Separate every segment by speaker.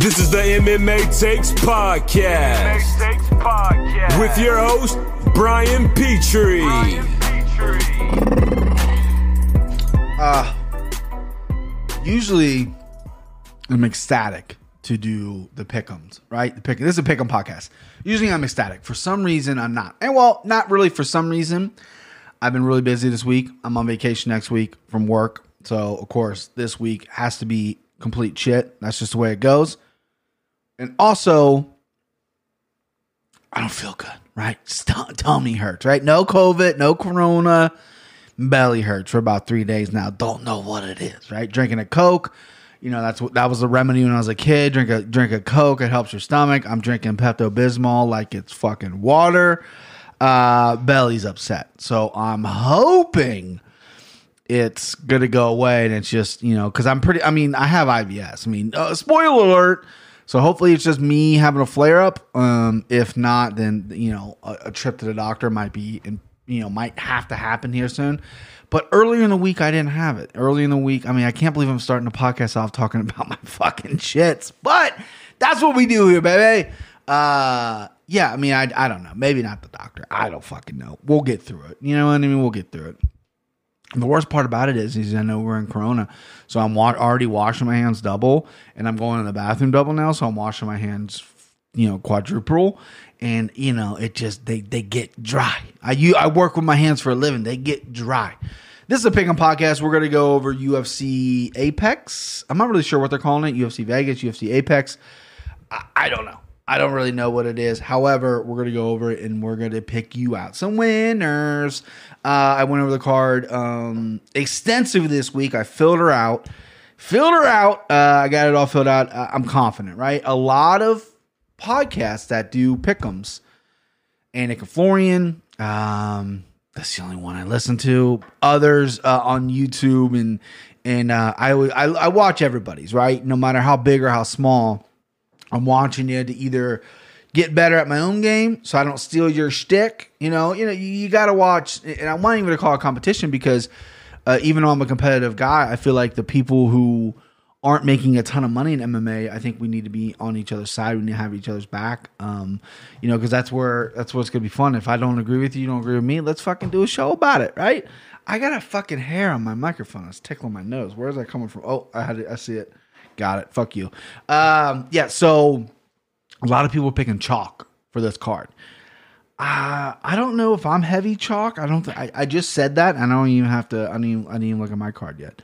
Speaker 1: This is the MMA Takes Podcast.
Speaker 2: MMA Takes Podcast.
Speaker 1: With your host, Brian Petrie.
Speaker 2: Brian Petrie.
Speaker 3: Uh, usually I'm ecstatic to do the pick'ems, right? The pick. This is a pick'em podcast. Usually I'm ecstatic. For some reason, I'm not. And well, not really. For some reason, I've been really busy this week. I'm on vacation next week from work, so of course this week has to be complete shit. That's just the way it goes. And also, I don't feel good, right? Tummy hurts, right? No COVID, no corona. Belly hurts for about three days now. Don't know what it is, right? Drinking a Coke, you know that's what that was the remedy when I was a kid. Drink a drink a Coke, it helps your stomach. I'm drinking Pepto Bismol like it's fucking water. Uh, belly's upset, so I'm hoping it's gonna go away and it's just you know because i'm pretty i mean i have IBS i mean uh, spoiler alert so hopefully it's just me having a flare up um if not then you know a, a trip to the doctor might be in, you know might have to happen here soon. But earlier in the week i didn't have it. Early in the week i mean i can't believe i'm starting the podcast off talking about my fucking shits but that's what we do here baby. Uh yeah i mean i, I don't know. Maybe not the doctor. I don't fucking know. We'll get through it. You know what i mean? We'll get through it the worst part about it is, is I know we're in Corona, so I'm wa- already washing my hands double, and I'm going to the bathroom double now, so I'm washing my hands, you know, quadruple, and you know, it just they they get dry. I you I work with my hands for a living; they get dry. This is a Pick'em podcast. We're going to go over UFC Apex. I'm not really sure what they're calling it. UFC Vegas, UFC Apex. I, I don't know. I don't really know what it is. However, we're going to go over it and we're going to pick you out some winners. Uh, I went over the card um, extensively this week. I filled her out. Filled her out. Uh, I got it all filled out. Uh, I'm confident, right? A lot of podcasts that do pick'ems. Annika Florian. Um, that's the only one I listen to. Others uh, on YouTube and and uh, I, I I watch everybody's right, no matter how big or how small. I'm watching you to either get better at my own game so I don't steal your shtick. You know, you know, you, you got to watch, and I'm not even going to call it competition because uh, even though I'm a competitive guy, I feel like the people who aren't making a ton of money in MMA, I think we need to be on each other's side. We need to have each other's back. Um, you know, because that's where that's what's gonna be fun. If I don't agree with you, you don't agree with me. Let's fucking do a show about it, right? I got a fucking hair on my microphone. It's tickling my nose. Where's that coming from? Oh, I had it. I see it. Got it. Fuck you. Um, yeah. So a lot of people are picking chalk for this card. Uh, I don't know if I'm heavy chalk. I don't. Th- I, I just said that. I don't even have to. I didn't. Even, I didn't even look at my card yet.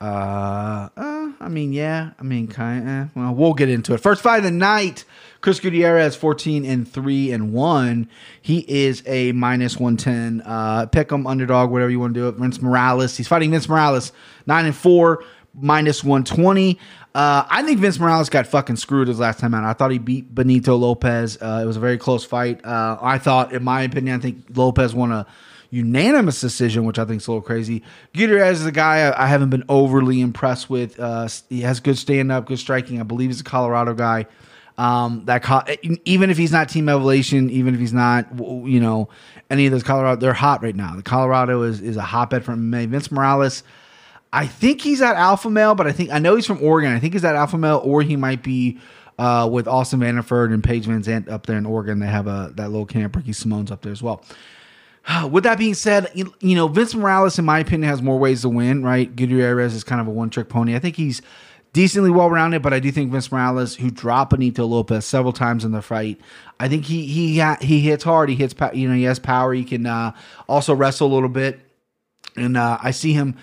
Speaker 3: Uh, uh I mean, yeah. I mean, kind. of. Well, we'll get into it. First fight of the night. Chris Gutierrez, fourteen and three and one. He is a minus one ten. Uh, pick him underdog, whatever you want to do it. Vince Morales. He's fighting Vince Morales, nine and four, minus one twenty. Uh, I think Vince Morales got fucking screwed his last time out. I thought he beat Benito Lopez. Uh, it was a very close fight. Uh, I thought, in my opinion, I think Lopez won a unanimous decision, which I think is a little crazy. Gutierrez is a guy I, I haven't been overly impressed with. Uh, he has good stand up, good striking. I believe he's a Colorado guy. Um, that co- even if he's not Team Evolution, even if he's not, you know, any of those Colorado, they're hot right now. The Colorado is is a hotbed for MMA. Vince Morales. I think he's at Alpha Male, but I think I know he's from Oregon. I think he's at Alpha Male, or he might be uh, with Austin Vanderford and Paige Van up there in Oregon. They have a that little camp. Ricky Simón's up there as well. With that being said, you, you know Vince Morales, in my opinion, has more ways to win. Right, Gutierrez is kind of a one trick pony. I think he's decently well rounded, but I do think Vince Morales, who dropped Benito Lopez several times in the fight, I think he he he hits hard. He hits you know he has power. He can uh, also wrestle a little bit, and uh, I see him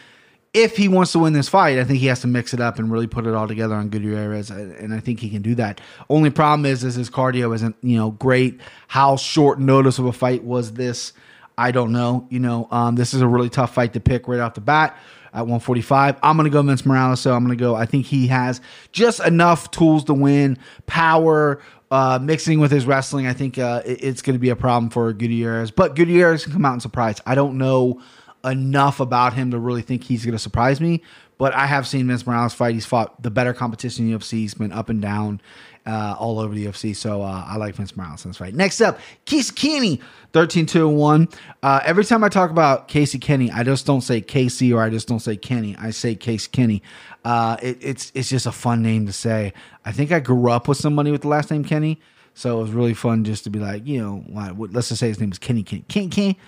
Speaker 3: if he wants to win this fight, I think he has to mix it up and really put it all together on Gutierrez, and I think he can do that. Only problem is, is his cardio isn't you know great. How short notice of a fight was this? I don't know. You know, um, this is a really tough fight to pick right off the bat at 145. I'm going to go Vince Morales, so I'm going to go. I think he has just enough tools to win, power. Uh, mixing with his wrestling, I think uh, it- it's going to be a problem for Gutierrez. But Gutierrez can come out and surprise. I don't know enough about him to really think he's going to surprise me. But I have seen Vince Morales fight. He's fought the better competition in the UFC. He's been up and down uh, all over the UFC. So uh, I like Vince Morales in this fight. Next up, Casey Kenney, 13 2 1. Uh, every time I talk about Casey Kenney, I just don't say Casey or I just don't say Kenney. I say Casey Kenney. Uh, it, it's, it's just a fun name to say. I think I grew up with somebody with the last name Kenny. So it was really fun just to be like, you know, let's just say his name is Kenny Kenny. Kenny Kenny.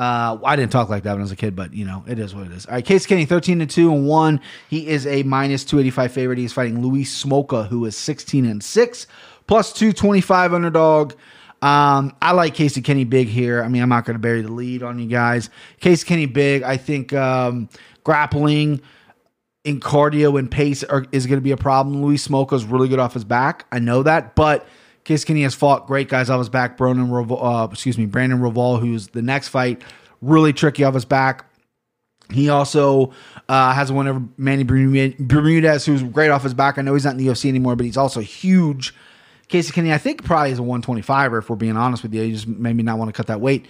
Speaker 3: Uh, I didn't talk like that when I was a kid, but you know, it is what it is. All right, Case Kenney, 13 and 2 and 1. He is a minus 285 favorite. He's fighting Louis Smolka, who is 16 and 6, plus 225 underdog. Um, I like Casey Kenney big here. I mean, I'm not going to bury the lead on you guys. Casey Kenney big. I think um, grappling in cardio and pace are, is going to be a problem. Louis Smolka is really good off his back. I know that, but Case Kenney has fought great guys off his back. Brandon, uh, excuse me, Brandon Royval, who's the next fight, really tricky off his back. He also uh, has a win over Manny Bermudez, who's great off his back. I know he's not in the UFC anymore, but he's also huge. Casey Kenney, I think probably is a 125er, if we're being honest with you. You just maybe not want to cut that weight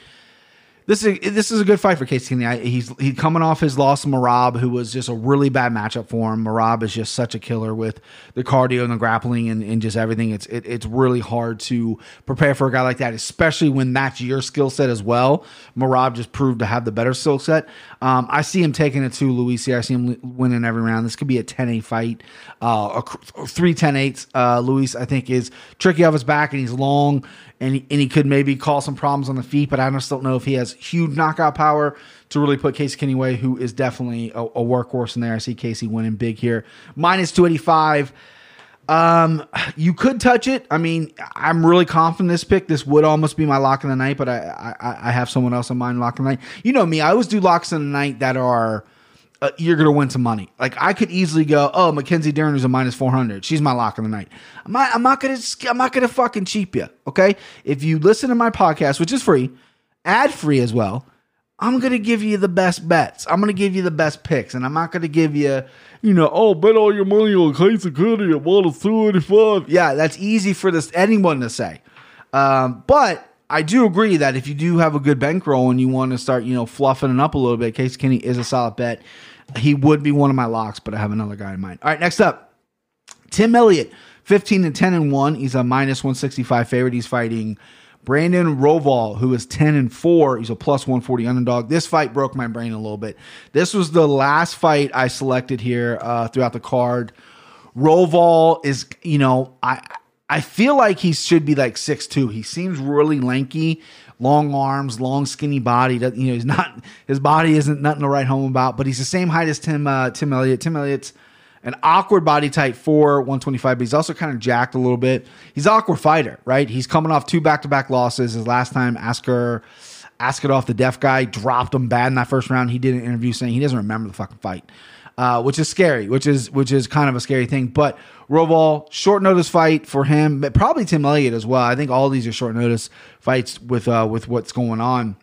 Speaker 3: this is this is a good fight for Casey. He's he's coming off his loss to Merab, who was just a really bad matchup for him. Merab is just such a killer with the cardio and the grappling and, and just everything. It's it, it's really hard to prepare for a guy like that, especially when that's your skill set as well. Merab just proved to have the better skill set. Um, I see him taking it to Louis. I see him winning every round. This could be a 10-8 fight. Uh, a, three 10-8s. Uh, Louis, I think, is tricky off his back and he's long and he, and he could maybe cause some problems on the feet, but I just don't know if he has huge knockout power to really put Casey Kenney away, who is definitely a, a workhorse in there. I see Casey winning big here. Minus 285. Um, you could touch it. I mean, I'm really confident this pick. This would almost be my lock of the night, but I, I, I have someone else in mind lock of the night. You know me, I always do locks in the night that are – uh, you're going to win some money. Like I could easily go, oh, Mackenzie Dern is a minus 400. She's my lock of the night. I'm not, I'm not going to, I'm not going to fucking cheap you. Okay. If you listen to my podcast, which is free, ad free as well, I'm going to give you the best bets. I'm going to give you the best picks. And I'm not going to give you, you know, oh, bet all your money on Casey Kenney at minus 285. Yeah, that's easy for this anyone to say. Um, but I do agree that if you do have a good bankroll and you want to start, you know, fluffing it up a little bit, Case Kenney is a solid bet. He would be one of my locks, but I have another guy in mind. All right, next up, Tim Elliott, 15 and 10 and 1. He's a minus 165 favorite. He's fighting Brandon Royval, who is 10 and 4. He's a plus 140 underdog. This fight broke my brain a little bit. This was the last fight I selected here uh, throughout the card. Royval is, you know, I I feel like he should be like six two. He seems really lanky long arms, long skinny body. You know, he's not his body isn't nothing to write home about. But he's the same height as Tim uh, Tim Elliott. Tim Elliott's an awkward body type for 125, but he's also kind of jacked a little bit. He's an awkward fighter, right? He's coming off two back to back losses. His last time, Askar Askarov, the deaf guy, dropped him bad in that first round. He did an interview saying he doesn't remember the fucking fight uh, which is scary, which is which is kind of a scary thing. But Royval, short notice fight for him, but probably Tim Elliott as well. I think all these are short notice fights with uh, with what's going on.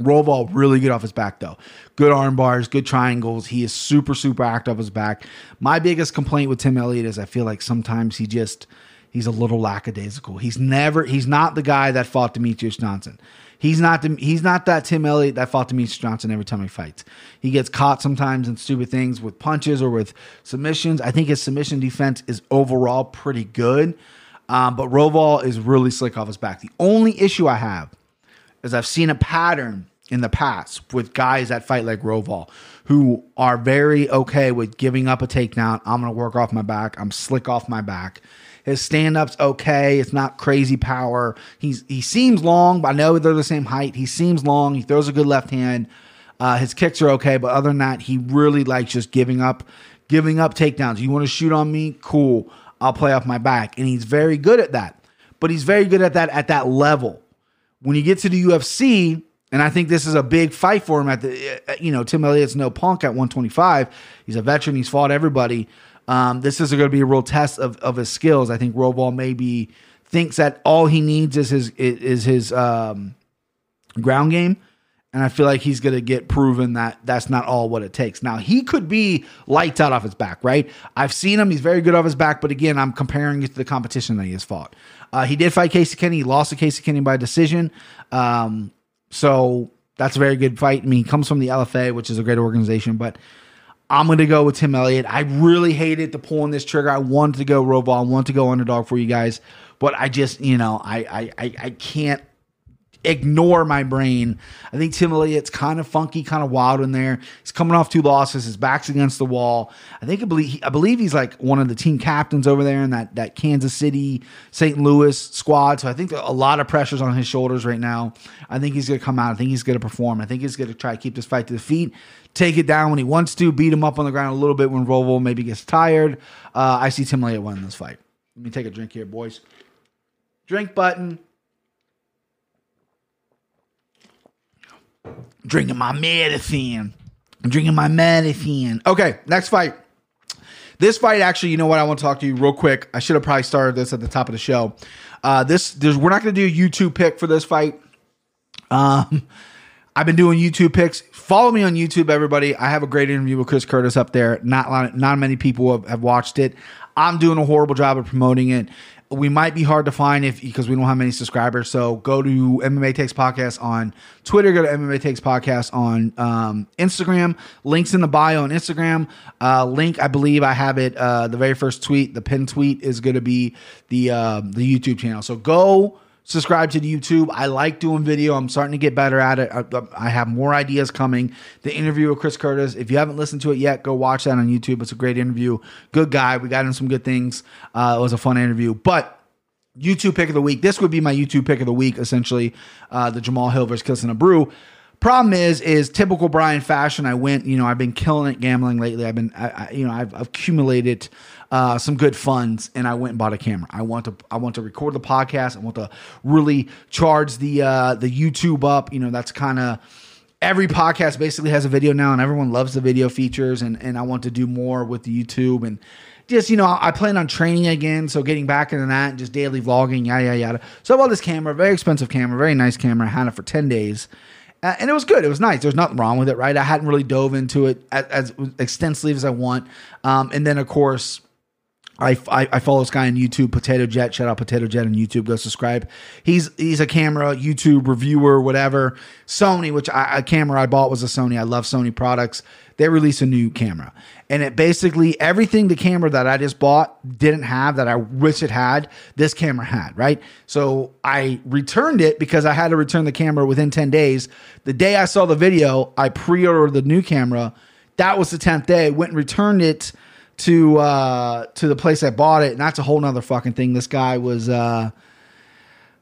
Speaker 3: Royval really good off his back though. Good arm bars, good triangles. He is super super active off his back. My biggest complaint with Tim Elliott is I feel like sometimes he just he's a little lackadaisical. He's never he's not the guy that fought Demetrious Johnson. He's not the, he's not that Tim Elliott that fought Demetrious Johnson every time he fights. He gets caught sometimes in stupid things with punches or with submissions. I think his submission defense is overall pretty good, um, but Royval is really slick off his back. The only issue I have is I've seen a pattern in the past with guys that fight like Royval who are very okay with giving up a takedown. I'm going to work off my back. I'm slick off my back. His stand up's okay. It's not crazy power. He's he seems long, but I know they're the same height. He seems long. He throws a good left hand. Uh, his kicks are okay, but other than that, he really likes just giving up, giving up takedowns. You want to shoot on me? Cool. I'll play off my back, and he's very good at that. But he's very good at that at that level. When you get to the UFC, and I think this is a big fight for him at the, you know, Tim Elliott's no punk at 125. He's a veteran. He's fought everybody. Um, this is going to be a real test of, of his skills. I think Royval maybe thinks that all he needs is his is his um, ground game, and I feel like he's going to get proven that that's not all what it takes. Now he could be lights out off his back, right? I've seen him; he's very good off his back, but again, I'm comparing it to the competition that he has fought. Uh, he did fight Casey Kenney. He lost to Casey Kenney by decision. Um, so That's a very good fight. I mean, he comes from the LFA, which is a great organization, but I'm going to go with Tim Elliott. I really hated to pull on this trigger. I wanted to go Royval. I wanted to go underdog for you guys, but I just, you know, I I I, I can't ignore my brain. I think Tim Elliott's kind of funky, kind of wild in there. He's coming off two losses. His back's against the wall. I think I believe I believe he's like one of the team captains over there in that that Kansas City St. Louis squad. So I think a lot of pressures on his shoulders right now. I think he's going to come out. I think he's going to perform. I think he's going to try to keep this fight to the feet. Take it down when he wants to, beat him up on the ground a little bit when Royval maybe gets tired. Uh, I see Tim Elliott winning this fight. Let me take a drink here, boys. Drink button. drinking my medicine. Drinking my medicine. Okay, next fight. This fight, actually, you know what? I want to talk to you real quick. I should have probably started this at the top of the show. Uh, this, we're not going to do a YouTube pick for this fight. Um, I've been doing YouTube picks. Follow me on YouTube, everybody. I have a great interview with Chris Curtis up there. Not not many people have, have watched it. I'm doing a horrible job of promoting it. We might be hard to find if because we don't have many subscribers. So go to MMA Takes Podcast on Twitter. Go to MMA Takes Podcast on um, Instagram. Links in the bio on Instagram. Uh, link, I believe I have it. Uh, the very first tweet, the pin tweet, is going to be the uh, the YouTube channel. So go subscribe to the YouTube. I like doing video. I'm starting to get better at it. I, I have more ideas coming. The interview with Chris Curtis. If you haven't listened to it yet, go watch that on YouTube. It's a great interview. Good guy. We got him some good things. Uh, it was a fun interview. But YouTube pick of the week. This would be my YouTube pick of the week, essentially. Uh, the Jamal Hill versus Klidson Abreu. Problem is, is typical Brian fashion. I went, you know, I've been killing it gambling lately. I've been, I, I, you know, I've accumulated uh, some good funds, and I went and bought a camera. I want to, I want to record the podcast. I want to really charge the uh, the YouTube up. You know, that's kind of every podcast basically has a video now, and everyone loves the video features. And and I want to do more with the YouTube and just you know I plan on training again, so getting back into that, and just daily vlogging, yada yada yada. So I bought this camera, very expensive camera, very nice camera. I had it for ten days. And it was good. It was nice. There's nothing wrong with it, right? I hadn't really dove into it as, as extensively as I want. Um, and then, of course, I, I, I follow this guy on YouTube, PotatoJet. Shout out PotatoJet on YouTube. Go subscribe. He's he's a camera YouTube reviewer, whatever. Sony, which I, a camera I bought was a Sony. I love Sony products. They release a new camera, and it basically everything the camera that I just bought didn't have that I wish it had. This camera had right. So I returned it because I had to return the camera within ten days. The day I saw the video, I pre-ordered the new camera. That was the tenth day. Went and returned it to uh to the place I bought it, and that's a whole nother fucking thing. This guy was uh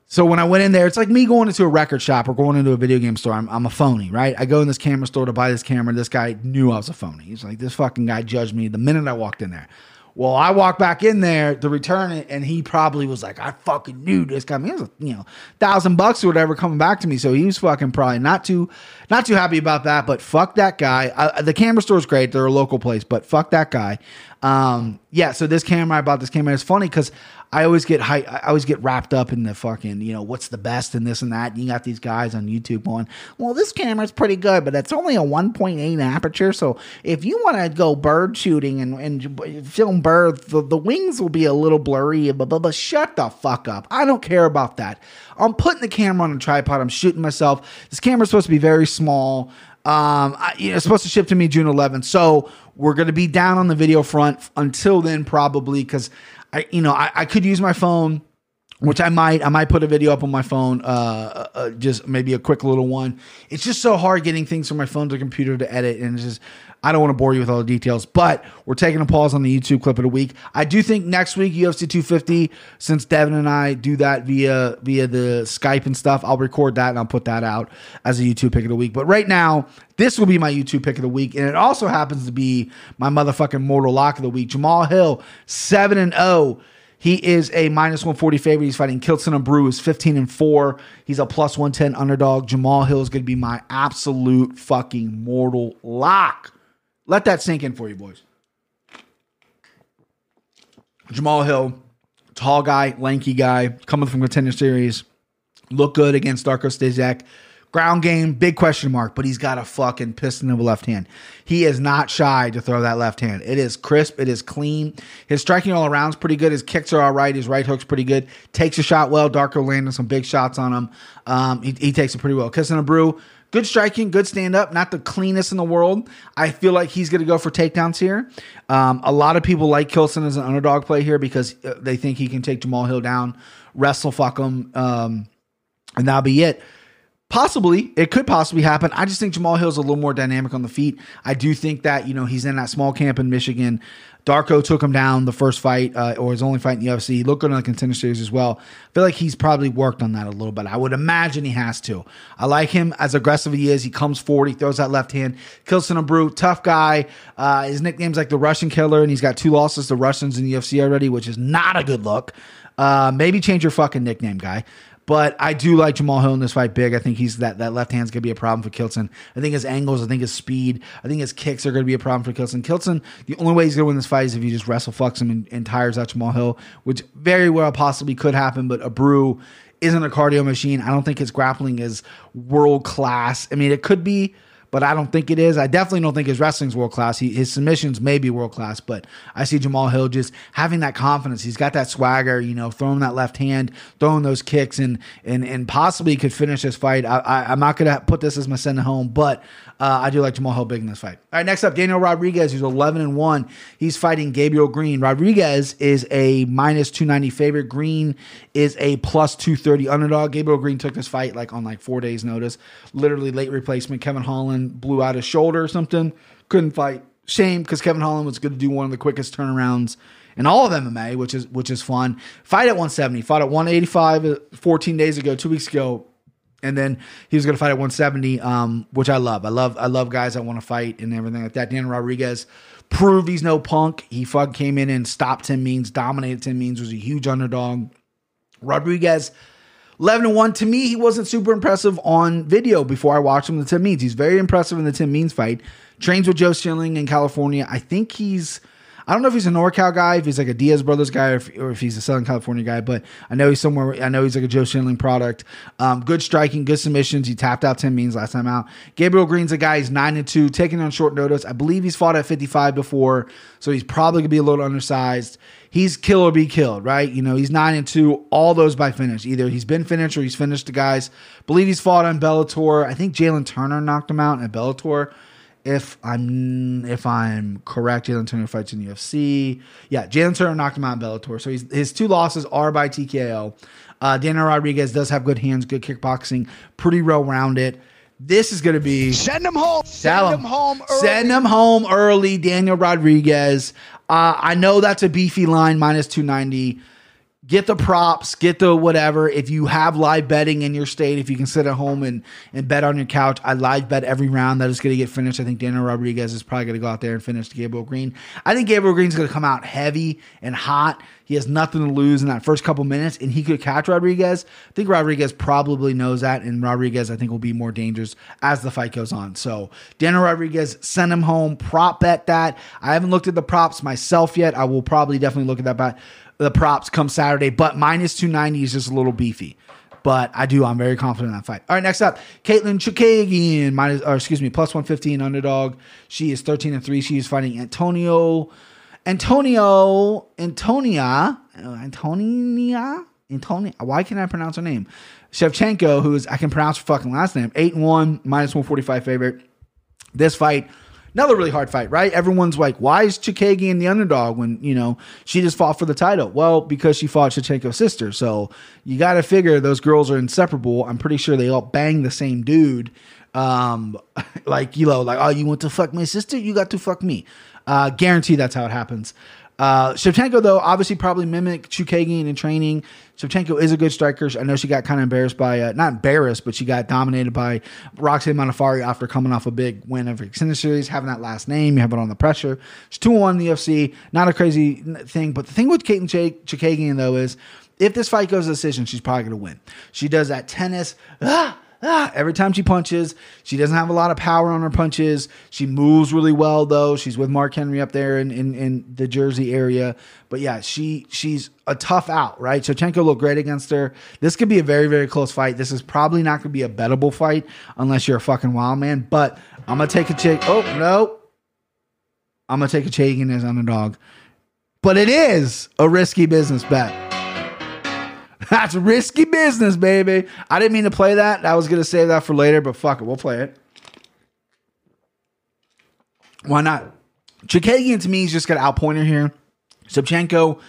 Speaker 3: so when I went in there, it's like me going into a record shop or going into a video game store. I'm, I'm a phony, right? I go in this camera store to buy this camera. This guy knew I was a phony. He's like, this fucking guy judged me the minute I walked in there. Well, I walked back in there to return it, and he probably was like, "I fucking knew this guy." I mean, it was you know, thousand bucks or whatever coming back to me. So he was fucking probably not too, not too happy about that. But fuck that guy. I, the camera store's great; they're a local place, but fuck that guy. Um, yeah. So this camera, I bought this camera. It's funny because I always get high, I always get wrapped up in the fucking, you know, what's the best and this and that. And you got these guys on YouTube going, well, this camera's pretty good, but it's only a 1.8 aperture. So if you want to go bird shooting and, and film birds, the, the wings will be a little blurry. But, but, but shut the fuck up. I don't care about that. I'm putting the camera on a tripod. I'm shooting myself. This camera's supposed to be very small. Um, I, you know, it's supposed to ship to me June 11th. So we're going to be down on the video front until then, probably because I, you know, I, I could use my phone, which I might. I might put a video up on my phone, uh, uh, just maybe a quick little one. It's just so hard getting things from my phone to computer to edit, and it's just. I don't want to bore you with all the details, but we're taking a pause on the YouTube clip of the week. I do think next week UFC 250, since Devin and I do that via via the Skype and stuff, I'll record that and I'll put that out as a YouTube pick of the week. But right now, this will be my YouTube pick of the week, and it also happens to be my motherfucking mortal lock of the week. Jamal Hill, seven and zero. He is a minus 140 favorite. He's fighting Klidson Abreu, is 15 and 4. He's a plus 110 underdog. Jamal Hill is going to be my absolute fucking mortal lock. Let that sink in for you, boys. Jamal Hill, tall guy, lanky guy, coming from contender series, look good against Darko Stošić. Ground game, big question mark, but he's got a fucking piston of a left hand. He is not shy to throw that left hand. It is crisp, it is clean. His striking all around is pretty good. His kicks are all right. His right hook's pretty good. Takes a shot well. Darko landing some big shots on him. Um, he, he takes it pretty well. Klidson Abreu, good striking, good stand up, not the cleanest in the world. I feel like he's going to go for takedowns here. Um, a lot of people like Klidson as an underdog play here because uh, they think he can take Jamal Hill down, wrestle fuck him, um, and that'll be it. Possibly, it could possibly happen. I just think Jamal Hill's a little more dynamic on the feet. I do think that you know he's in that small camp in Michigan. Darko took him down the first fight, uh, or his only fight in the UFC. He looked good on the contender series as well. I feel like he's probably worked on that a little bit. I would imagine he has to. I like him as aggressive he is. He comes forward, he throws that left hand, kills in a brute, tough guy. Uh, his nickname's like the Russian Killer, and he's got two losses to Russians in the UFC already, which is not a good look. Uh, maybe change your fucking nickname, guy. But I do like Jamal Hill in this fight big. I think he's that that left hand's gonna be a problem for Kilton. I think his angles, I think his speed, I think his kicks are gonna be a problem for Kilton. Kilton, the only way he's gonna win this fight is if he just wrestle fucks him and, and tires out Jamal Hill, which very well possibly could happen. But Abreu isn't a cardio machine. I don't think his grappling is world class. I mean, it could be but I don't think it is. I definitely don't think his wrestling's world class. He, his submissions may be world class, but I see Jamal Hill just having that confidence. He's got that swagger, you know, throwing that left hand, throwing those kicks, and and and possibly could finish this fight. I, I, am not going to put this as my send home, but uh, I do like Jamal Hill big in this fight. All right, next up, Daniel Rodriguez, who's 11 and one. He's fighting Gabriel Green. Rodriguez is a minus 290 favorite. Green is a plus 230 underdog. Gabriel Green took this fight like on like four days' notice. Literally late replacement. Kevin Holland blew out his shoulder or something. Couldn't fight. Shame because Kevin Holland was going to do one of the quickest turnarounds in all of MMA, which is which is fun. Fight at 170. Fought at 185 uh, 14 days ago, two weeks ago and then he was going to fight at 170, um, which I love. I love I love guys that want to fight and everything like that. Dan Rodriguez proved he's no punk. He fuck came in and stopped Tim Means, dominated Tim Means, was a huge underdog. Rodriguez, 11 and 1. To me, he wasn't super impressive on video before I watched him the Tim Means. He's very impressive in the Tim Means fight. Trains with Joe Schilling in California. I think he's I don't know if he's a NorCal guy, if he's like a Diaz Brothers guy, or if, or if he's a Southern California guy, but I know he's somewhere. I know he's like a Joe Schilling product. Um, good striking, good submissions. He tapped out Tim Means last time out. Gabriel Green's a guy. He's nine and two, taking on short notice. I believe he's fought at 55 before, so he's probably gonna be a little undersized. He's kill or be killed, right? You know, he's nine and two, all those by finish. Either he's been finished or he's finished the guys. believe he's fought on Bellator. I think Jalin Turner knocked him out in Bellator if I'm if I'm correct, Jalin Turner fights in UFC. Yeah, Jalin Turner knocked him out in Bellator. So he's, his two losses are by TKO. Uh, Daniel Rodriguez does have good hands, good kickboxing, pretty well rounded. This is going to be
Speaker 4: send him home. Send him home. Early.
Speaker 3: Send him home early. Daniel Rodriguez. Uh, I know that's a beefy line, minus two ninety get the props, get the whatever. If you have live betting in your state, if you can sit at home and, and bet on your couch, I live bet every round that is going to get finished. I think Daniel Rodriguez is probably going to go out there and finish Gabriel Green. I think Gabriel Green's going to come out heavy and hot. He has nothing to lose in that first couple minutes, and he could catch Rodriguez. I think Rodriguez probably knows that, and Rodriguez, I think, will be more dangerous as the fight goes on. So, Daniel Rodriguez, send him home, prop bet that. I haven't looked at the props myself yet. I will probably definitely look at that bet the props come Saturday, but minus 290 is just a little beefy. But I do, I'm very confident in that fight. All right, next up, Katlyn Chookagian, minus, or excuse me, plus 115 underdog. She is 13 and 3. She is fighting Antonio, Antonio, Antonia, Antonia, Antonia. Why can't I pronounce her name? Shevchenko, who is, I can pronounce her fucking last name, 8 and 1, minus 145 favorite. This fight, Another really hard fight, right? Everyone's like, why is Chookagian the underdog when, you know, she just fought for the title? Well, because she fought Shevchenko's sister. So you got to figure those girls are inseparable. I'm pretty sure they all bang the same dude. Um, like, you know, like, oh, you want to fuck my sister? You got to fuck me. Uh, guarantee that's how it happens. Uh, Shevchenko, though, obviously probably mimicked Chookagian in training. Shevchenko is a good striker. I know she got kind of embarrassed by, uh, not embarrassed, but she got dominated by Roxanne Modafferi after coming off a big win of Extended Series, having that last name. You have it on the pressure. She's 2 1 in the UFC. Not a crazy thing. But the thing with Katlyn Ch- Chookagian, though, is if this fight goes to decision, she's probably going to win. She does that tennis. Ah, ah, every time she punches, she doesn't have a lot of power on her punches. She moves really well though. She's with Mark Henry up there in, in, in the Jersey area. But yeah, she she's a tough out, right? Shevchenko looked great against her. This could be a very, very close fight. This is probably not gonna be a bettable fight unless you're a fucking wild man. But I'm gonna take a chick. Oh no. I'm gonna take a Chaykin as underdog. But it is a risky business bet. That's risky business, baby. I didn't mean to play that. I was gonna save that for later, but fuck it, we'll play it. Why not? Chookagian to me is just got outpointer here. Shevchenko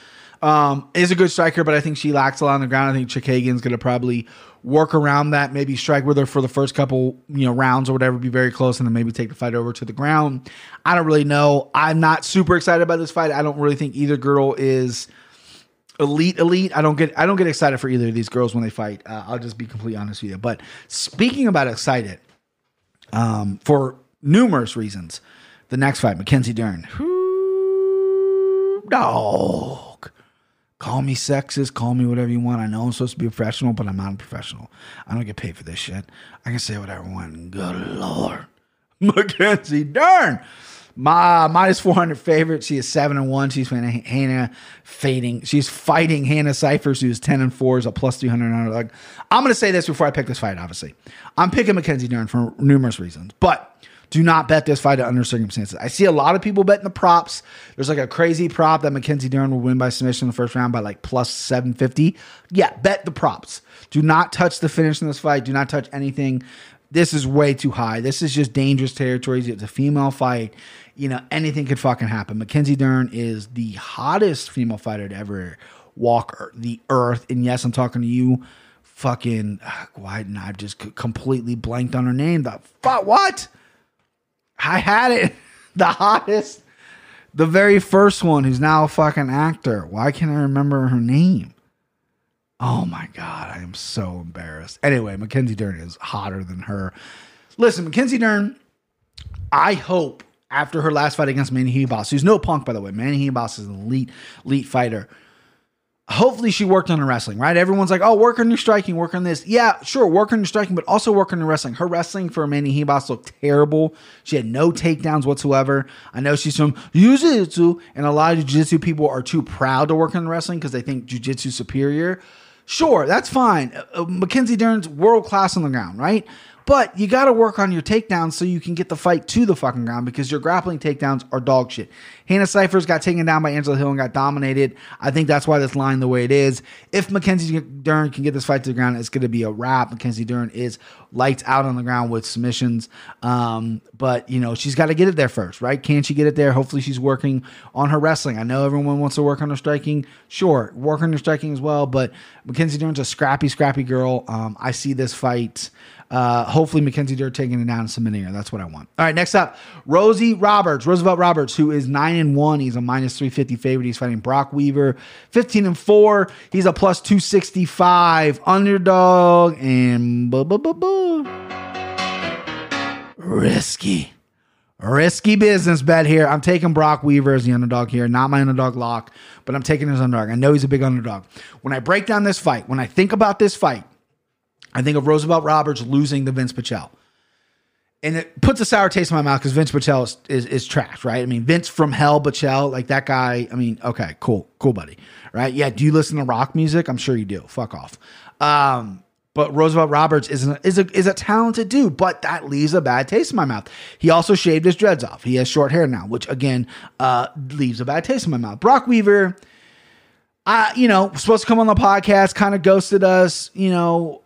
Speaker 3: um, is a good striker, but I think she lacks a lot on the ground. I think Chookagian's going to probably work around that, maybe strike with her for the first couple you know rounds or whatever, be very close, and then maybe take the fight over to the ground. I don't really know. I'm not super excited about this fight. I don't really think either girl is elite elite. I don't get i don't get excited for either of these girls when they fight. Uh, i'll just be completely honest with you. But speaking about excited um, for numerous reasons the next fight mackenzie dern. Dog. Call me sexist call me whatever you want. I know i'm supposed to be a professional but i'm not a professional. I don't get paid for this shit. I can say whatever i want. Good lord. Mackenzie dern my minus 400 favorite. She is 7 and 1. She's fighting Hannah fading. She's fighting Hannah Cifers, who's 10 and 4, is a plus 300 underdog. I'm going to say this before I pick this fight, obviously. I'm picking Mackenzie Dern for numerous reasons, but do not bet this fight under circumstances. I see a lot of people betting the props. There's like a crazy prop that Mackenzie Dern will win by submission in the first round by like plus 750. Yeah, bet the props. Do not touch the finish in this fight. Do not touch anything. This is way too high. This is just dangerous territory. It's a female fight you know, anything could fucking happen. Mackenzie Dern is the hottest female fighter to ever walk the earth. And yes, I'm talking to you. Fucking, why didn't I just completely blanked on her name? The fuck, what? I had it. The hottest, the very first one who's now a fucking actor. Why can't I remember her name? Oh my God, I am so embarrassed. Anyway, Mackenzie Dern is hotter than her. Listen, Mackenzie Dern, I hope after her last fight against Manny Ribas, who's no punk, by the way. Manny Ribas is an elite, elite fighter. Hopefully, she worked on her wrestling, right? Everyone's like, oh, work on your striking, work on this. Yeah, sure, work on your striking, but also work on your wrestling. Her wrestling for Manny Ribas looked terrible. She had no takedowns whatsoever. I know she's from Jiu Jitsu, and a lot of Jiu Jitsu people are too proud to work on wrestling because they think Jiu Jitsu superior. Sure, that's fine. Uh, Mackenzie Dern's world class on the ground, right? But you got to work on your takedowns so you can get the fight to the fucking ground because your grappling takedowns are dog shit. Hannah Cifers got taken down by Angela Hill and got dominated. I think that's why this line the way it is. If Mackenzie Dern can get this fight to the ground, it's going to be a wrap. Mackenzie Dern is lights out on the ground with submissions. Um, but, you know, she's got to get it there first, right? Can she get it there? Hopefully she's working on her wrestling. I know everyone wants to work on her striking. Sure, work on her striking as well. But Mackenzie Dern's a scrappy, scrappy girl. Um, I see this fight uh, hopefully, Mackenzie Dern taking it down and submitting her. That's what I want. All right, next up, Rosie Roberts, Roosevelt Roberts, who is nine and one. He's a minus three fifty favorite. He's fighting Brok Weaver, fifteen and four. He's a plus two sixty five underdog and risky. Risky business bet here. I'm taking Brok Weaver as the underdog here, not my underdog lock, but I'm taking his underdog. I know he's a big underdog. When I break down this fight, when I think about this fight, I think of Roosevelt Roberts losing to Vince Pichel. And it puts a sour taste in my mouth because Vince Pichel is, is, is, trash, right? I mean, Vince from hell, Pichel, like that guy. I mean, okay, cool, cool, buddy, right? Yeah. Do you listen to rock music? I'm sure you do. Fuck off. Um, but Roosevelt Roberts is an, is a is a talented dude, but that leaves a bad taste in my mouth. He also shaved his dreads off. He has short hair now, which again uh, leaves a bad taste in my mouth. Brok Weaver, I you know supposed to come on the podcast, kind of ghosted us. You know,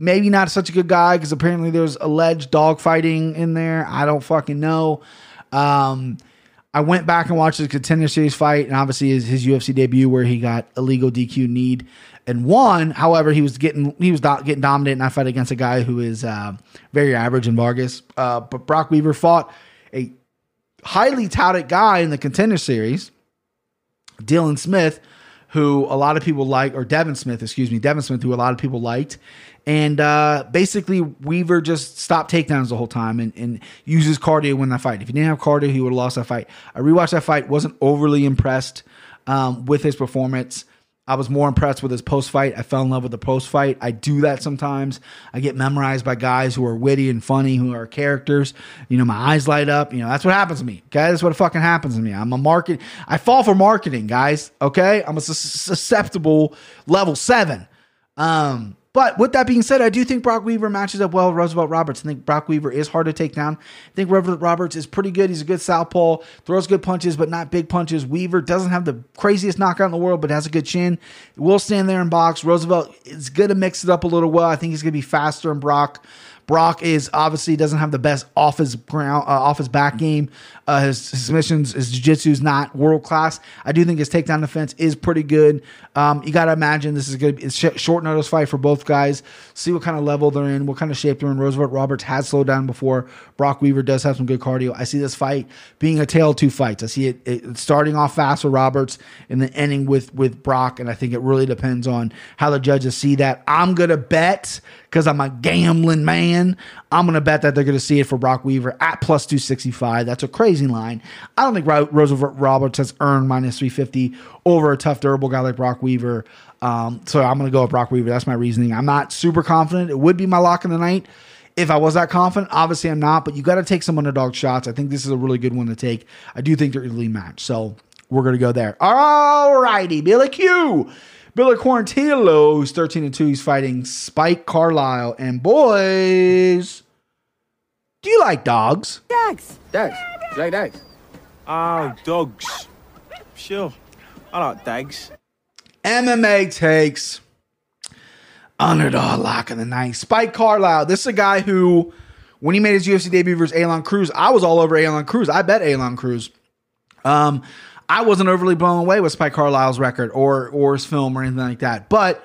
Speaker 3: maybe not such a good guy because apparently there's alleged dog fighting in there. I don't fucking know. Um, I went back and watched the contender series fight, and obviously his, his UFC debut where he got illegal DQ need and won. However, he was getting he was do- getting dominated in that fight against a guy who is uh, very average in Vargas. Uh, but Brok Weaver fought a highly touted guy in the contender series, Dylan Smith, who a lot of people like, or Devin Smith, excuse me, Devin Smith, who a lot of people liked. And uh, basically, Weaver just stopped takedowns the whole time and, and uses cardio to win that fight. If he didn't have cardio, he would have lost that fight. I rewatched that fight, wasn't overly impressed um, with his performance. I was more impressed with his post fight. I fell in love with the post fight. I do that sometimes. I get memorized by guys who are witty and funny, who are characters. You know, my eyes light up. You know, that's what happens to me. Okay, that's what fucking happens to me. I'm a market. I fall for marketing, guys. Okay, I'm a sus- susceptible level seven. Um, but with that being said, I do think Brok Weaver matches up well with Roosevelt Roberts. I think Brok Weaver is hard to take down. I think Roosevelt Roberts is pretty good. He's a good southpaw, throws good punches, but not big punches. Weaver doesn't have the craziest knockout in the world, but has a good chin. Will stand there and box. Roosevelt is going to mix it up a little well. I think he's going to be faster than Brok. Brok is obviously doesn't have the best off his ground, uh, off his back game. Uh, his, his submissions, his jiu-jitsu is not world class. I do think his takedown defense is pretty good. Um, you got to imagine this is going to be a sh- short notice fight for both guys. See what kind of level they're in, what kind of shape they're in. Roosevelt Roberts has slowed down before. Brok Weaver does have some good cardio. I see this fight being a tale of two fights. I see it, it starting off fast with Roberts and then ending with with Brock, and I think it really depends on how the judges see that. I'm gonna bet because I'm a gambling man. I'm to bet that they're to see it for Brok Weaver at plus 265. That's a crazy line. I don't think Roosevelt Roberts has earned minus 350 over a tough, durable guy like Brok Weaver. Um, so I'm to go with Brock Weaver. That's my reasoning. I'm not super confident. It would be my lock in the night. If I was that confident, obviously I'm not, but you got to take some underdog shots. I think this is a really good one to take. I do think they're evenly matched. So we're going to go there. All righty, Billy Q. Billy Quarantillo, who's 13 and 2. He's fighting Spike Carlyle. And boys, do you like dogs?
Speaker 5: Dogs. Dags. You like dogs?
Speaker 1: Oh, uh, dogs. Sure. I like dogs.
Speaker 3: MMA takes underdog lock of the night. Spike Carlyle. This is a guy who, when he made his UFC debut versus Aalon Cruz, I was all over Aalon Cruz. I bet Aalon Cruz. Um, I wasn't overly blown away with Spike Carlyle's record or or his film or anything like that, but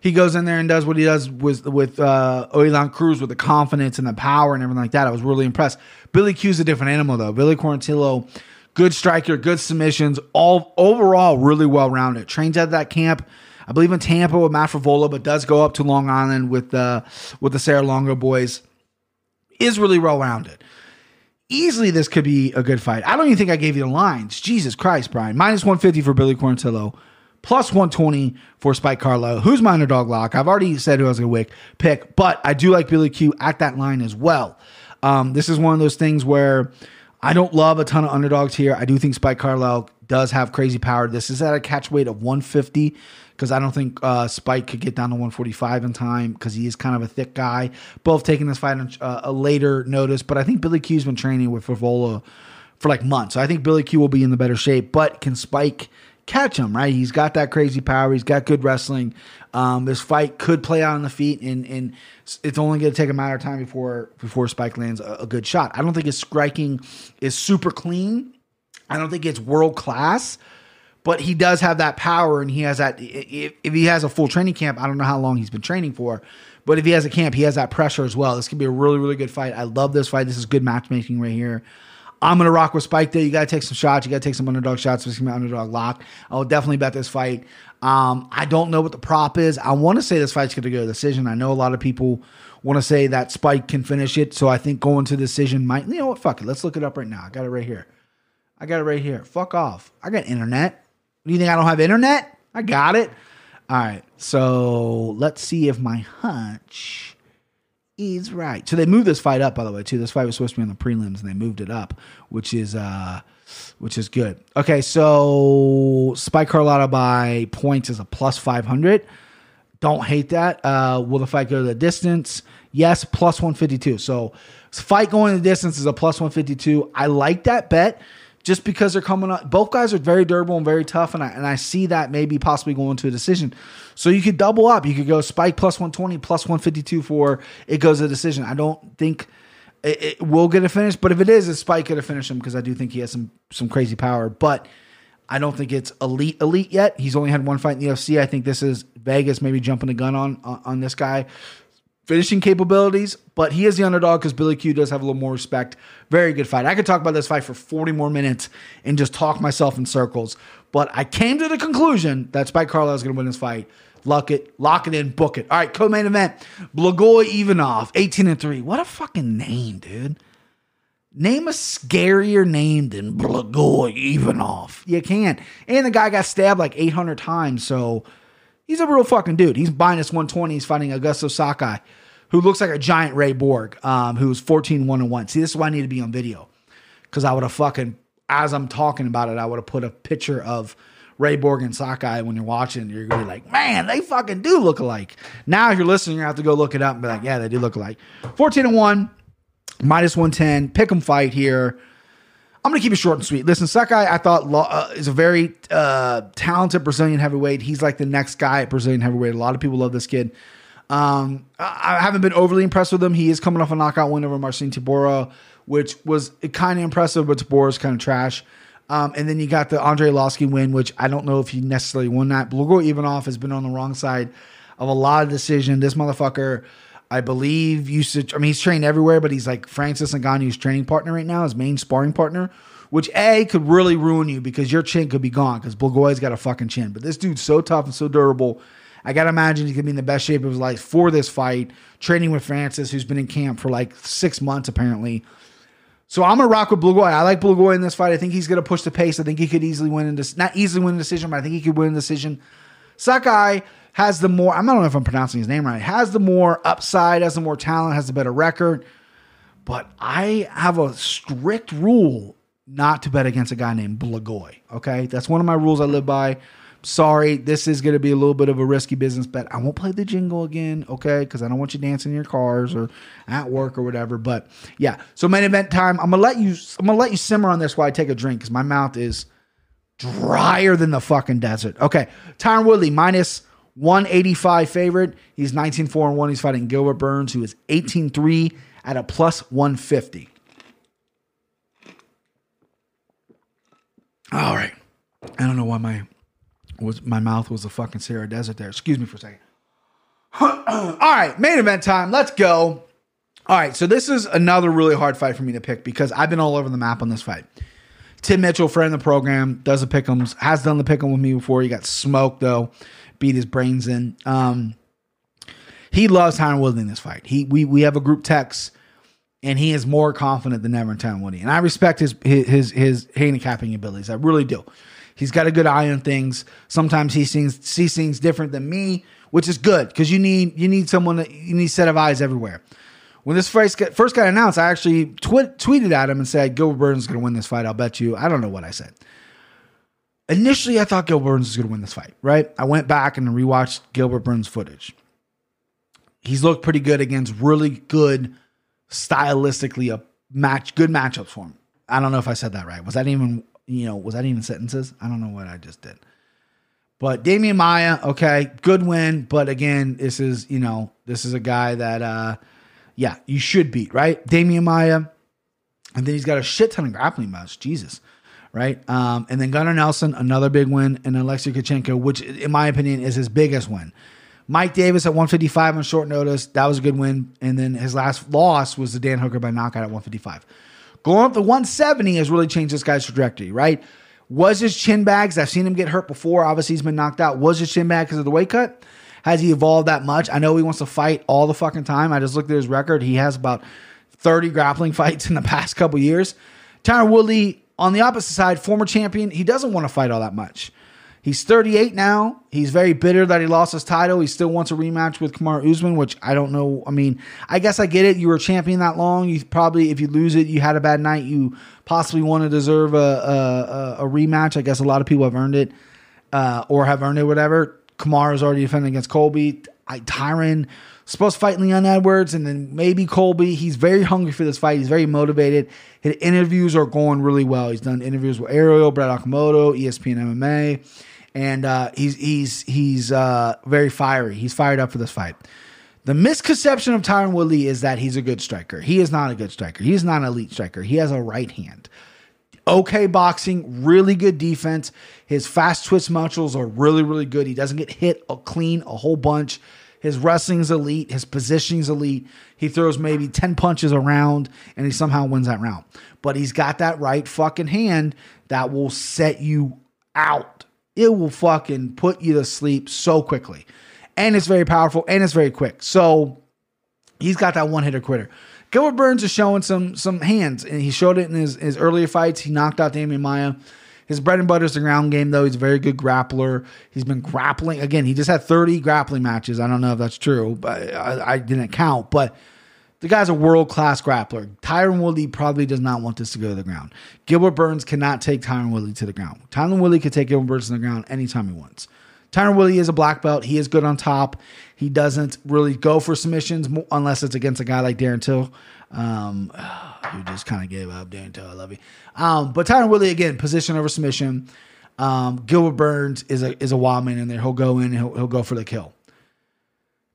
Speaker 3: he goes in there and does what he does with with uh, Cruz with the confidence and the power and everything like that. I was really impressed. Billy Q's a different animal though. Billy Quarantillo, good striker, good submissions, all overall really well rounded. Trains at that camp. I believe in Tampa with Matt Favola, but does go up to Long Island with uh, with the Serra-Longo boys. Is really well rounded easily this could be a good fight. I don't even think I gave you the lines. Jesus Christ, Brian. Minus 150 for Billy Quarantillo, plus 120 for Spike Carlo. Who's my underdog lock? I've already said who I was going to pick, but I do like Billy Q at that line as well. Um, this is one of those things where I don't love a ton of underdogs here. I do think Spike Carlyle does have crazy power. This is at a catch weight of 150 because I don't think uh, Spike could get down to 145 in time because he is kind of a thick guy. Both taking this fight on uh, a later notice, but I think Billy Q's been training with Favola for like months. So I think Billy Q will be in the better shape, but can Spike catch him, right? He's got that crazy power. He's got good wrestling. Um, this fight could play out on the feet, and, and it's only going to take a matter of time before before Spike lands a, a good shot. I don't think his striking is super clean. I don't think it's world class, but he does have that power, and he has that. If, if he has a full training camp, I don't know how long he's been training for, but if he has a camp, he has that pressure as well. This could be a really, really good fight. I love this fight. This is good matchmaking right here. I'm gonna rock with Spike there. You gotta take some shots. You gotta take some underdog shots. This is my underdog lock. I will definitely bet this fight. Um, I don't know what the prop is. I want to say this fight's gonna go to decision. I know a lot of people want to say that Spike can finish it, so I think going to decision might. You know what? Fuck it. Let's look it up right now. I got it right here. I got it right here. Fuck off. I got internet. You think I don't have internet? I got it. All right. So let's see if my hunch is right. So they moved this fight up, by the way, too. This fight was supposed to be on the prelims, and they moved it up, which is uh, which is good. Okay, so Spike Carlotta by points is a plus five hundred. Don't hate that. Uh, will the fight go to the distance? Yes, plus one fifty two. So fight going the distance is a plus one fifty two. I like that bet just because they're coming up. Both guys are very durable and very tough, and I and I see that maybe possibly going to a decision. So you could double up. You could go Spike plus one twenty, plus one fifty two for it goes to a decision. I don't think it, it will get a finish, but if it is, it's Spike going to finish him because I do think he has some some crazy power, but. I don't think it's elite elite yet. He's only had one fight in the UFC. I think this is Vegas maybe jumping the gun on, on this guy finishing capabilities, but he is the underdog because Billy Q does have a little more respect. Very good fight. I could talk about this fight for 40 more minutes and just talk myself in circles, but I came to the conclusion that Spike Carlyle is going to win this fight. Lock it, lock it in, book it. All right, co-main event: Blagoy Ivanov, 18 and three. What a fucking name, dude. Name a scarier name than Blagoy Ivanov. You can't. And the guy got stabbed like 800 times, so He's a real fucking dude. He's minus 120. He's fighting Augusto Sakai, who looks like a giant Ray Borg, um, who's 14 1 1. See, this is why I need to be on video. Because I would have fucking, as I'm talking about it, I would have put a picture of Ray Borg and Sakai when you're watching. You're going to be like, man, they fucking do look alike. Now, if you're listening, you're going to have to go look it up and be like, yeah, they do look alike. 14 1, minus 110. Pick Pick 'em fight here. I'm going to keep it short and sweet. Listen, Sakai, I thought uh, is a very uh, talented Brazilian heavyweight. He's like the next guy at Brazilian heavyweight. A lot of people love this kid. Um, I, haven't been overly impressed with him. He is coming off a knockout win over Marcin Tybura, which was kind of impressive, but Tybura's kind of trash. Um, and then you got the Andrei Arlovski win, which I don't know if he necessarily won that. Blagoy Ivanov has been on the wrong side of a lot of decision. This motherfucker, I believe, used to. I mean, he's trained everywhere, but he's like Francis Ngannou's training partner right now, his main sparring partner, which a could really ruin you because your chin could be gone because Blagoy's got a fucking chin. But this dude's so tough and so durable. I gotta imagine he gonna be in the best shape of his life for this fight. Training with Francis, who's been in camp for like six months apparently. So I'm gonna rock with Blagoy. I like Blagoy in this fight. I think he's gonna push the pace. I think he could easily win in this, not easily win a decision, but I think he could win a decision. Sakai has the more. I don't know if I'm pronouncing his name right. Has the more upside, has the more talent, has the better record. But I have a strict rule not to bet against a guy named Blagoy. Okay, that's one of my rules I live by. Sorry, this is going to be a little bit of a risky business bet. I won't play the jingle again, okay? Because I don't want you dancing in your cars or at work or whatever. But yeah, so main event time. I'm gonna let you. I'm gonna let you simmer on this while I take a drink because my mouth is drier than the fucking desert. Okay, Tyron Woodley minus 185 favorite. He's 19 4 and 1. He's fighting Gilbert Burns, who is 18 3 at a plus 150. All right. I don't know why my was my mouth was a fucking Sahara Desert there. Excuse me for a second. All right, main event time. Let's go. All right, so this is another really hard fight for me to pick because I've been all over the map on this fight. Tim Mitchell, friend of the program, does the pickums, has done the pick'em with me before. He got smoked though, beat his brains in. Um, he loves Tyron Woodley in this fight. He we we have a group text, and he is more confident than ever in Tyron Woodley, and I respect his his his, his handicapping abilities. I really do. He's got a good eye on things. Sometimes he sees sees things different than me, which is good because you need you need someone that you need a set of eyes everywhere. When this first first got announced, I actually twi- tweeted at him and said, Gilbert Burns is going to win this fight. I'll bet you. I don't know what I said. Initially, I thought Gilbert Burns was going to win this fight, right? I went back and rewatched Gilbert Burns footage. He's looked pretty good against really good, stylistically, a match, good matchups for him. I don't know if I said that right. Was that even, you know, was that even sentences? I don't know what I just did. But Demian Maia, okay, good win. But again, this is, you know, this is a guy that, uh, yeah, you should beat, right? Demian Maia. And then he's got a shit ton of grappling match. Jesus. Right. Um, and then Gunnar Nelson, another big win. And Alexei Kunchenko, which in my opinion is his biggest win. Mike Davis at 155 on short notice. That was a good win. And then his last loss was the Dan Hooker by knockout at 155. Going up to 170 has really changed this guy's trajectory, right? Was his chin bags? I've seen him get hurt before. Obviously, he's been knocked out. Was his chin bag because of the weight cut? Has he evolved that much? I know he wants to fight all the fucking time. I just looked at his record. He has about 30 grappling fights in the past couple years. Tyron Woodley, on the opposite side, former champion, he doesn't want to fight all that much. He's 38 now. He's very bitter that he lost his title. He still wants a rematch with Kamar Usman, which I don't know. I mean, I guess I get it. You were champion that long. You probably, if you lose it, you had a bad night. You possibly want to deserve a, a, a rematch. I guess a lot of people have earned it uh, or have earned it, whatever. Kamar is already defending against Colby. I, Tyron supposed to fight Leon Edwards and then maybe Colby. He's very hungry for this fight. He's very motivated. His interviews are going really well. He's done interviews with Ariel, Brett Okamoto, ESPN MMA, and uh, he's he's he's uh, very fiery. He's fired up for this fight. The misconception of Tyron Woodley is that he's a good striker. He is not a good striker. He's not an elite striker. He has a right hand okay boxing, really good defense. His fast twitch muscles are really, really good. He doesn't get hit a clean a whole bunch. His wrestling's elite. His positioning's elite. He throws maybe 10 punches around and he somehow wins that round. But he's got that right fucking hand that will set you out. It will fucking put you to sleep so quickly. And it's very powerful and it's very quick. So he's got that one hitter quitter. Gilbert Burns is showing some some hands, and he showed it in his, his earlier fights. He knocked out Demian Maia. His bread and butter is the ground game, though. He's a very good grappler. He's been grappling. Again, he just had 30 grappling matches. I don't know if that's true, but I, I didn't count. But the guy's a world class grappler. Tyron Woodley probably does not want this to go to the ground. Gilbert Burns cannot take Tyron Woodley to the ground. Tyron Woodley can take Gilbert Burns to the ground anytime he wants. Tyron Woodley is a black belt. He is good on top. He doesn't really go for submissions unless it's against a guy like Darren Till. Um, who just kind of gave up. Till, I love you. Um, but Tyron Woodley again, position over submission. Um, Gilbert Burns is a is a wild man in there. He'll go in. He'll he'll go for the kill.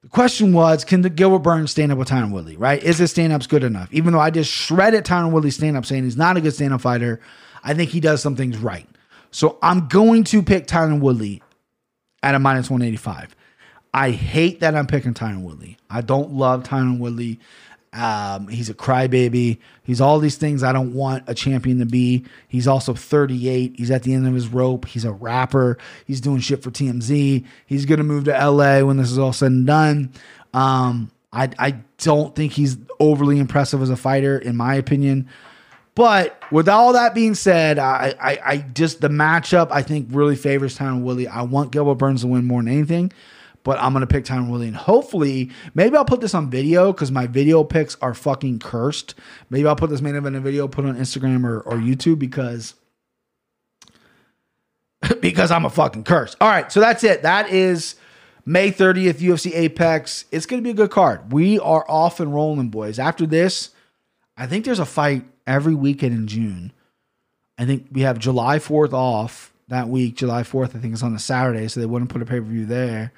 Speaker 3: The question was, can the Gilbert Burns stand up with Tyron Woodley, right? Is his stand ups good enough? Even though I just shredded Tyron Woodley's stand up saying he's not a good stand up fighter, I think he does some things right. So I'm going to pick Tyron Woodley at a minus 185. I hate that I'm picking Tyron Woodley. I don't love Tyron Woodley. Um, he's a crybaby. He's all these things I don't want a champion to be. He's also 38. He's at the end of his rope. He's a rapper. He's doing shit for TMZ. He's going to move to LA when this is all said and done. Um, I, I don't think he's overly impressive as a fighter, in my opinion. But with all that being said, I, I, I just the matchup I think really favors Tyron Willie. I want Gilbert Burns to win more than anything, but I'm gonna pick Tyron and hopefully, maybe I'll put this on video because my video picks are fucking cursed. Maybe I'll put this main event in a video, put on Instagram or, or YouTube because because I'm a fucking curse. All right, so that's it. That is May 30th, UFC Apex. It's gonna be a good card. We are off and rolling, boys. After this, I think there's a fight every weekend in June. I think we have July 4th off that week. July 4th, I think, is on a Saturday, so they wouldn't put a pay per view there.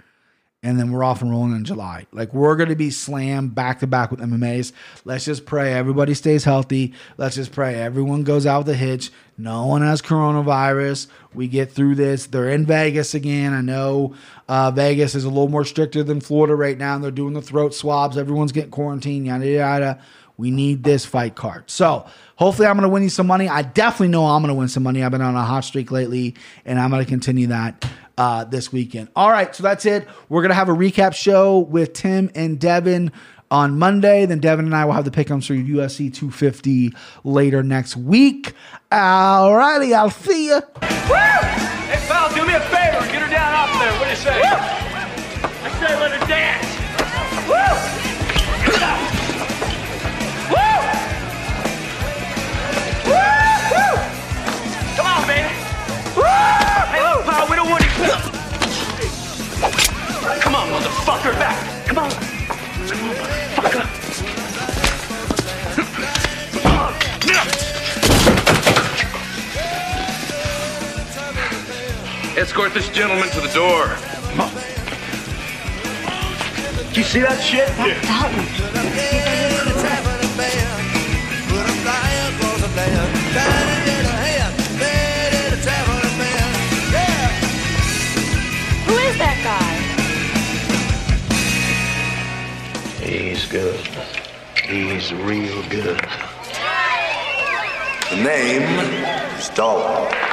Speaker 3: And then we're off and rolling in July. Like we're going to be slammed back to back with MMAs. Let's just pray everybody stays healthy. Let's just pray everyone goes out with a hitch. No one has coronavirus. We get through this. They're in Vegas again. I know uh, Vegas is a little more stricter than Florida right now. And they're doing the throat swabs. Everyone's getting quarantined. Yada yada. We need this fight card. So hopefully I'm going to win you some money. I definitely know I'm going to win some money. I've been on a hot streak lately, and I'm going to continue that uh, this weekend. All right, so that's it. We're going to have a recap show with Tim and Devin on Monday. Then Devin and I will have the pick'ems for UFC 250 later next week. All righty, I'll see you.
Speaker 2: Hey, pal, do me a favor. Get her down off there. What do you say? I on, motherfucker. Back. Come on. Come.
Speaker 6: Escort this gentleman to the door.
Speaker 2: Do you see that shit? Yeah.
Speaker 7: Good. He's real good.
Speaker 8: The name, Stalin.